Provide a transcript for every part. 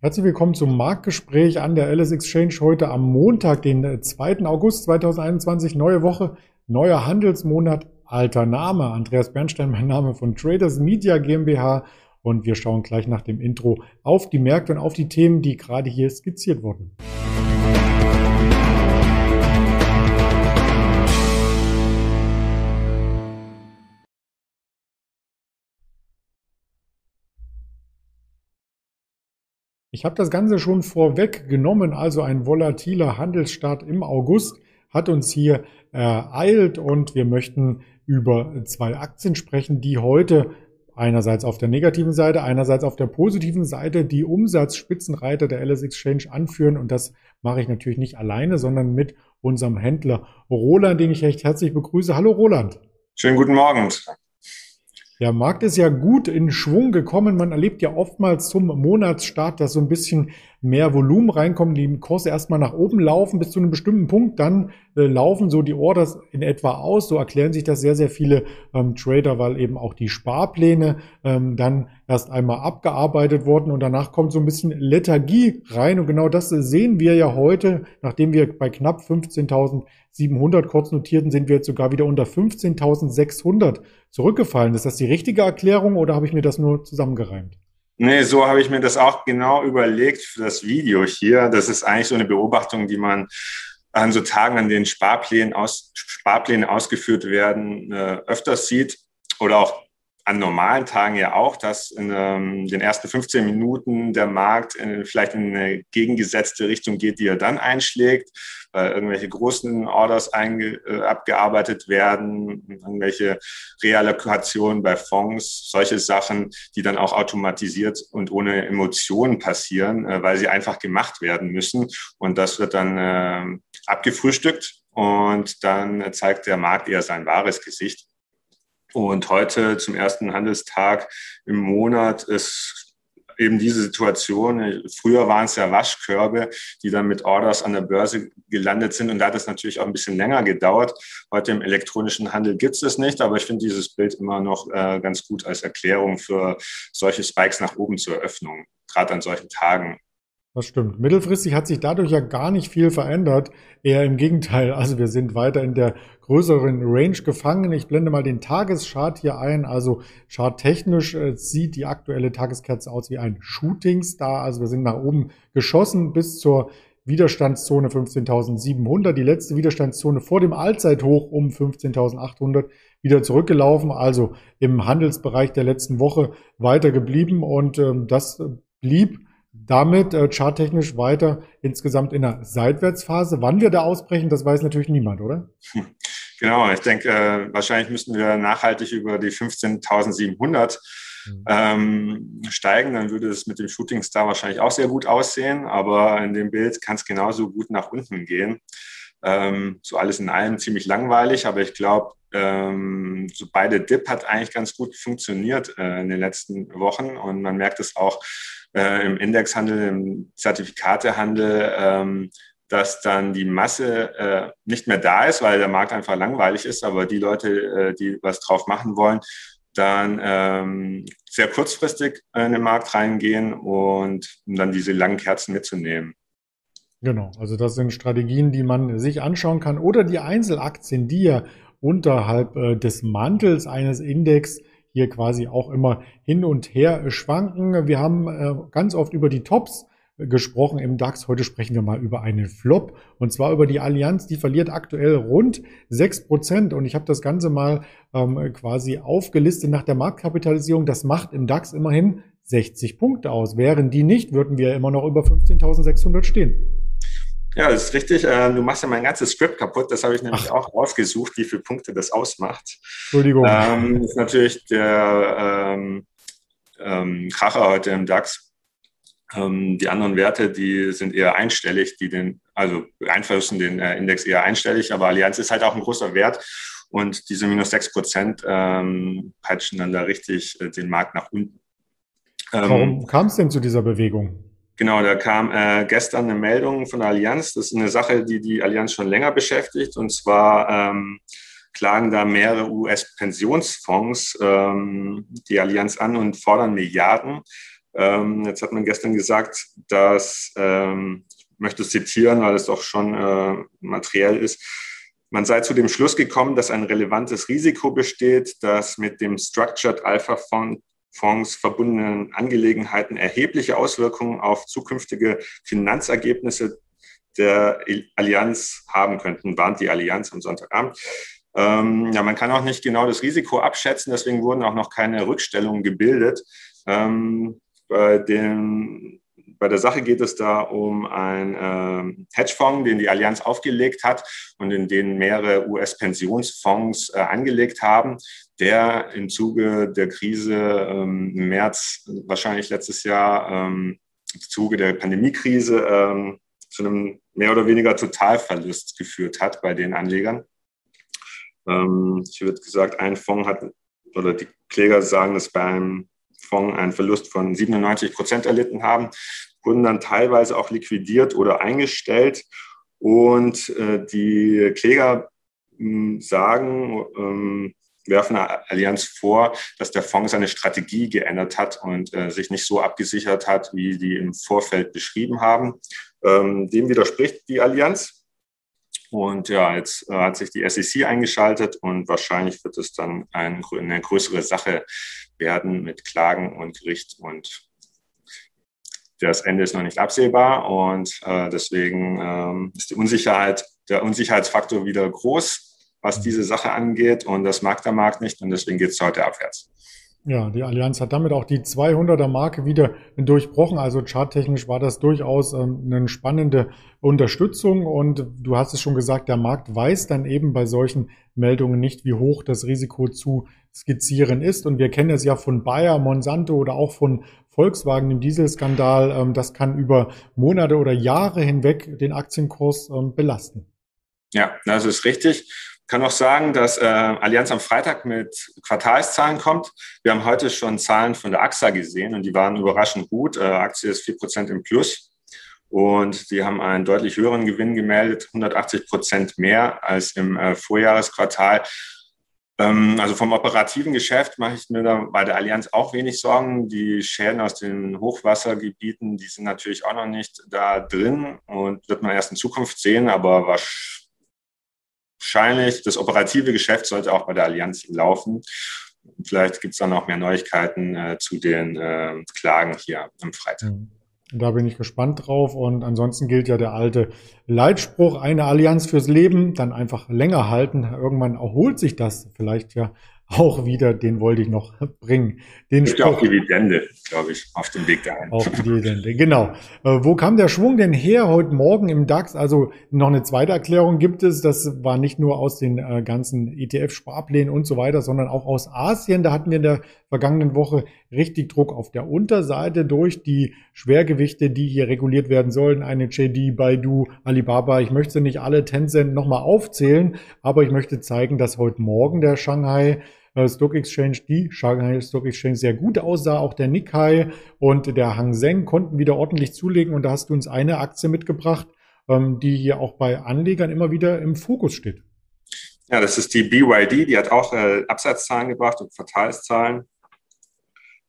Herzlich willkommen zum Marktgespräch an der LS Exchange heute am Montag, den 2. August 2021. Neue Woche, neuer Handelsmonat, alter Name. Andreas Bernstein, mein Name von Traders Media GmbH. Und wir schauen gleich nach dem Intro auf die Märkte und auf die Themen, die gerade hier skizziert wurden. Ich habe das Ganze schon vorweg genommen, also ein volatiler Handelsstart im August hat uns hier ereilt und wir möchten über zwei Aktien sprechen, die heute einerseits auf der negativen Seite, einerseits auf der positiven Seite die Umsatzspitzenreiter der LS Exchange anführen und das mache ich natürlich nicht alleine, sondern mit unserem Händler Roland, den ich recht herzlich begrüße. Hallo Roland. Schönen guten Morgen. Der Markt ist ja gut in Schwung gekommen. Man erlebt ja oftmals zum Monatsstart, dass so ein bisschen mehr Volumen reinkommt, die Kurse erstmal nach oben laufen bis zu einem bestimmten Punkt, dann äh, laufen so die Orders in etwa aus. So erklären sich das sehr, sehr viele ähm, Trader, weil eben auch die Sparpläne ähm, dann erst einmal abgearbeitet wurden und danach kommt so ein bisschen Lethargie rein. Und genau das sehen wir ja heute, nachdem wir bei knapp 15.700 kurz notierten, sind wir jetzt sogar wieder unter 15.600 zurückgefallen. Ist das die richtige Erklärung oder habe ich mir das nur zusammengereimt? Nee, so habe ich mir das auch genau überlegt für das Video hier. Das ist eigentlich so eine Beobachtung, die man an so Tagen, an denen Sparpläne, aus, Sparpläne ausgeführt werden, äh, öfters sieht oder auch an normalen Tagen ja auch, dass in ähm, den ersten 15 Minuten der Markt in, vielleicht in eine gegengesetzte Richtung geht, die er dann einschlägt, weil irgendwelche großen Orders einge, äh, abgearbeitet werden, irgendwelche Reallokationen bei Fonds, solche Sachen, die dann auch automatisiert und ohne Emotionen passieren, äh, weil sie einfach gemacht werden müssen. Und das wird dann äh, abgefrühstückt und dann zeigt der Markt eher sein wahres Gesicht. Und heute zum ersten Handelstag im Monat ist eben diese Situation. Früher waren es ja Waschkörbe, die dann mit Orders an der Börse gelandet sind. Und da hat es natürlich auch ein bisschen länger gedauert. Heute im elektronischen Handel gibt es es nicht, aber ich finde dieses Bild immer noch äh, ganz gut als Erklärung für solche Spikes nach oben zur Eröffnung, gerade an solchen Tagen. Das stimmt. Mittelfristig hat sich dadurch ja gar nicht viel verändert. Eher im Gegenteil. Also wir sind weiter in der größeren Range gefangen. Ich blende mal den Tageschart hier ein. Also charttechnisch äh, sieht die aktuelle Tageskerze aus wie ein Shooting Star. Also wir sind nach oben geschossen bis zur Widerstandszone 15.700. Die letzte Widerstandszone vor dem Allzeithoch um 15.800 wieder zurückgelaufen. Also im Handelsbereich der letzten Woche weiter geblieben und ähm, das blieb damit äh, charttechnisch weiter insgesamt in der Seitwärtsphase. Wann wir da ausbrechen, das weiß natürlich niemand, oder? Genau, ich denke, äh, wahrscheinlich müssten wir nachhaltig über die 15.700 mhm. ähm, steigen. Dann würde es mit dem Shooting Star wahrscheinlich auch sehr gut aussehen, aber in dem Bild kann es genauso gut nach unten gehen. Ähm, so alles in allem ziemlich langweilig, aber ich glaube, ähm, so beide Dip hat eigentlich ganz gut funktioniert äh, in den letzten Wochen und man merkt es auch äh, im Indexhandel, im Zertifikatehandel, ähm, dass dann die Masse äh, nicht mehr da ist, weil der Markt einfach langweilig ist, aber die Leute, äh, die was drauf machen wollen, dann ähm, sehr kurzfristig in den Markt reingehen und um dann diese langen Kerzen mitzunehmen. Genau, also das sind Strategien, die man sich anschauen kann oder die Einzelaktien, die ja unterhalb äh, des Mantels eines Index hier quasi auch immer hin und her schwanken. Wir haben äh, ganz oft über die Tops gesprochen im DAX. Heute sprechen wir mal über einen Flop und zwar über die Allianz. Die verliert aktuell rund sechs Prozent und ich habe das Ganze mal ähm, quasi aufgelistet nach der Marktkapitalisierung. Das macht im DAX immerhin 60 Punkte aus. Wären die nicht, würden wir immer noch über 15.600 stehen. Ja, das ist richtig. Äh, du machst ja mein ganzes Script kaputt. Das habe ich nämlich Ach. auch rausgesucht, wie viele Punkte das ausmacht. Entschuldigung. Ähm, das ist natürlich der ähm, ähm, Kracher heute im DAX. Ähm, die anderen Werte, die sind eher einstellig, die den, also beeinflussen den äh, Index eher einstellig, aber Allianz ist halt auch ein großer Wert. Und diese minus 6 Prozent ähm, peitschen dann da richtig äh, den Markt nach unten. Warum ähm, kam es denn zu dieser Bewegung? Genau, da kam äh, gestern eine Meldung von der Allianz. Das ist eine Sache, die die Allianz schon länger beschäftigt. Und zwar ähm, klagen da mehrere US-Pensionsfonds ähm, die Allianz an und fordern Milliarden, Ähm, jetzt hat man gestern gesagt, dass, ähm, ich möchte es zitieren, weil es doch schon äh, materiell ist, man sei zu dem Schluss gekommen, dass ein relevantes Risiko besteht, dass mit dem Structured Alpha Fund Fonds verbundenen Angelegenheiten erhebliche Auswirkungen auf zukünftige Finanzergebnisse der Allianz haben könnten, warnt die Allianz am Sonntagabend. Ähm, ja, man kann auch nicht genau das Risiko abschätzen, deswegen wurden auch noch keine Rückstellungen gebildet. Ähm, bei, dem, bei der Sache geht es da um einen äh, Hedgefonds, den die Allianz aufgelegt hat und in den mehrere US-Pensionsfonds äh, angelegt haben der im Zuge der Krise ähm, im März, wahrscheinlich letztes Jahr, ähm, im Zuge der Pandemiekrise ähm, zu einem mehr oder weniger Totalverlust geführt hat bei den Anlegern. Ähm, ich würde gesagt, ein Fonds hat, oder die Kläger sagen, dass beim Fonds einen Verlust von 97 Prozent erlitten haben, wurden dann teilweise auch liquidiert oder eingestellt. Und äh, die Kläger mh, hm, sagen, ähm, werfen der Allianz vor, dass der Fonds seine Strategie geändert hat und äh, sich nicht so abgesichert hat, wie die im Vorfeld beschrieben haben. Ähm, dem widerspricht die Allianz. Und ja, jetzt äh, hat sich die SEC eingeschaltet und wahrscheinlich wird es dann ein, eine größere Sache werden mit Klagen und Gericht und das Ende ist noch nicht absehbar und äh, deswegen ähm, ist die Unsicherheit, der Unsicherheitsfaktor wieder groß was diese Sache angeht und das mag der Markt nicht und deswegen geht es heute abwärts. Ja, die Allianz hat damit auch die 200er Marke wieder durchbrochen. Also charttechnisch war das durchaus ähm, eine spannende Unterstützung. Und du hast es schon gesagt, der Markt weiß dann eben bei solchen Meldungen nicht, wie hoch das Risiko zu skizzieren ist. Und wir kennen es ja von Bayer, Monsanto oder auch von Volkswagen im Dieselskandal. Ähm, das kann über Monate oder Jahre hinweg den Aktienkurs ähm, belasten. Ja, das ist richtig kann auch sagen, dass äh, Allianz am Freitag mit Quartalszahlen kommt. Wir haben heute schon Zahlen von der AXA gesehen und die waren überraschend gut. Äh, Aktie ist 4% im Plus und die haben einen deutlich höheren Gewinn gemeldet, 180 Prozent mehr als im äh, Vorjahresquartal. Ähm, also vom operativen Geschäft mache ich mir da bei der Allianz auch wenig Sorgen. Die Schäden aus den Hochwassergebieten, die sind natürlich auch noch nicht da drin und wird man erst in Zukunft sehen, aber was wahrscheinlich, das operative Geschäft sollte auch bei der Allianz laufen. Vielleicht gibt es dann auch mehr Neuigkeiten äh, zu den äh, Klagen hier am Freitag. Da bin ich gespannt drauf. Und ansonsten gilt ja der alte Leitspruch, eine Allianz fürs Leben, dann einfach länger halten. Irgendwann erholt sich das vielleicht ja auch wieder, den wollte ich noch bringen. Den Spruch, auch Dividende, glaube ich, auf dem Weg dahin. Die Dividende, genau. Äh, wo kam der Schwung denn her heute Morgen im DAX? Also noch eine zweite Erklärung gibt es. Das war nicht nur aus den äh, ganzen ETF-Sparplänen und so weiter, sondern auch aus Asien. Da hatten wir in der vergangenen Woche richtig Druck auf der Unterseite durch die Schwergewichte, die hier reguliert werden sollen. Eine JD, Baidu, Alibaba. Ich möchte nicht alle Tencent nochmal aufzählen, aber ich möchte zeigen, dass heute Morgen der Shanghai Stock Exchange, die Shanghai Stock Exchange sehr gut aussah. Auch der Nikkei und der Hang Seng konnten wieder ordentlich zulegen. Und da hast du uns eine Aktie mitgebracht, ähm, die hier auch bei Anlegern immer wieder im Fokus steht. Ja, das ist die BYD. Die hat auch äh, Absatzzahlen gebracht und Quartalszahlen.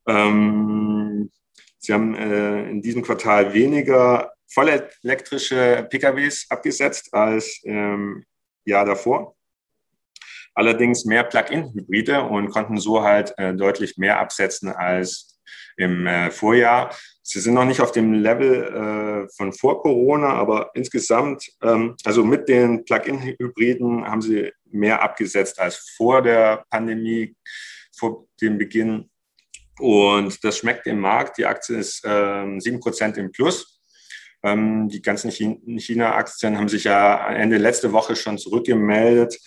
Ähm, sie haben äh, in diesem Quartal weniger vollelektrische PKWs abgesetzt als im ähm, Jahr davor allerdings mehr Plug-in-Hybride und konnten so halt äh, deutlich mehr absetzen als im äh, Vorjahr. Sie sind noch nicht auf dem Level äh, von vor Corona, aber insgesamt, ähm, also mit den Plug-in-Hybriden haben sie mehr abgesetzt als vor der Pandemie, vor dem Beginn. Und das schmeckt im Markt. Die Aktie ist ähm, 7% im Plus. Ähm, die ganzen China-Aktien haben sich ja Ende letzte Woche schon zurückgemeldet.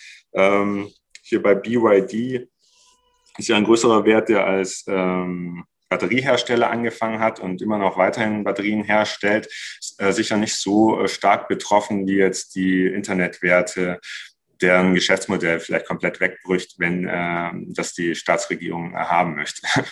Hier bei BYD ist ja ein größerer Wert, der als ähm, Batteriehersteller angefangen hat und immer noch weiterhin Batterien herstellt, äh, sicher nicht so äh, stark betroffen wie jetzt die Internetwerte, deren Geschäftsmodell vielleicht komplett wegbricht, wenn äh, das die Staatsregierung haben möchte.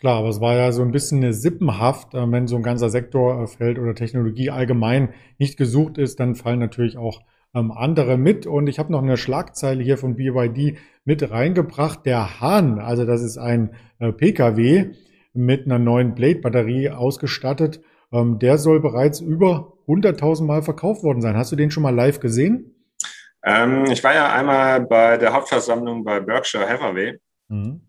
Klar, aber es war ja so ein bisschen eine Sippenhaft, äh, wenn so ein ganzer Sektor äh, oder Technologie allgemein nicht gesucht ist, dann fallen natürlich auch ähm, andere mit. Und ich habe noch eine Schlagzeile hier von BYD mit reingebracht. Der Hahn, also das ist ein äh, Pkw, mit einer neuen Blade-Batterie ausgestattet. Ähm, der soll bereits über 100.000 Mal verkauft worden sein. Hast du den schon mal live gesehen? Ähm, ich war ja einmal bei der Hauptversammlung bei Berkshire Hathaway. Mhm.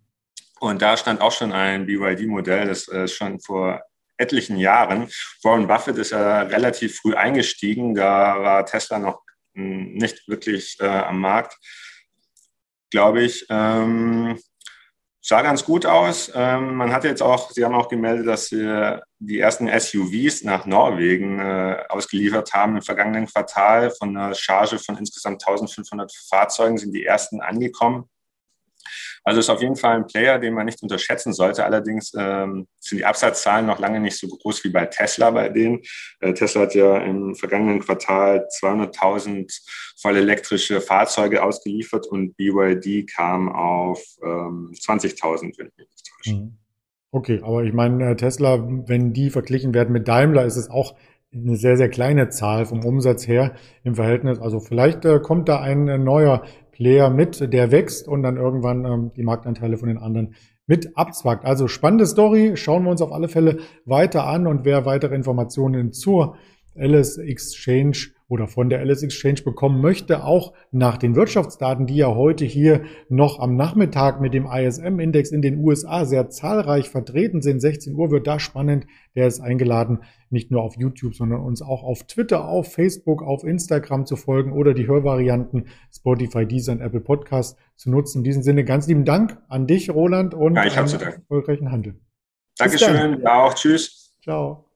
Und da stand auch schon ein BYD-Modell, das äh, schon vor etlichen Jahren. Warren Buffett ist ja relativ früh eingestiegen. Da war Tesla noch nicht wirklich äh, am Markt, glaube ich. Ähm, sah ganz gut aus. Ähm, man hat jetzt auch, Sie haben auch gemeldet, dass Sie die ersten SUVs nach Norwegen äh, ausgeliefert haben im vergangenen Quartal. Von einer Charge von insgesamt 1500 Fahrzeugen sind die ersten angekommen. Also ist auf jeden Fall ein Player, den man nicht unterschätzen sollte. Allerdings ähm, sind die Absatzzahlen noch lange nicht so groß wie bei Tesla bei denen. Äh, Tesla hat ja im vergangenen Quartal 200.000 voll elektrische Fahrzeuge ausgeliefert und BYD kam auf ähm, 20.000, wenn ich mich nicht täusche. Mhm. Okay, aber ich meine, äh, Tesla, wenn die verglichen werden mit Daimler, ist es auch eine sehr, sehr kleine Zahl vom Umsatz her im Verhältnis. Also vielleicht äh, kommt da ein äh, neuer Player mit, der wächst und dann irgendwann ähm, die Marktanteile von den anderen mit abzwackt. Also spannende Story, schauen wir uns auf alle Fälle weiter an und wer weitere Informationen zur LS Exchange oder von der LS Exchange bekommen möchte, auch nach den Wirtschaftsdaten, die ja heute hier noch am Nachmittag mit dem ISM-Index in den USA sehr zahlreich vertreten sind. 16 Uhr wird da spannend. Der ist eingeladen, nicht nur auf YouTube, sondern uns auch auf Twitter, auf Facebook, auf Instagram zu folgen oder die Hörvarianten Spotify, Deezer und Apple Podcast zu nutzen. In diesem Sinne ganz lieben Dank an dich, Roland, und ja, einen erfolgreichen Handel. Dankeschön, auch. Tschüss. Ciao.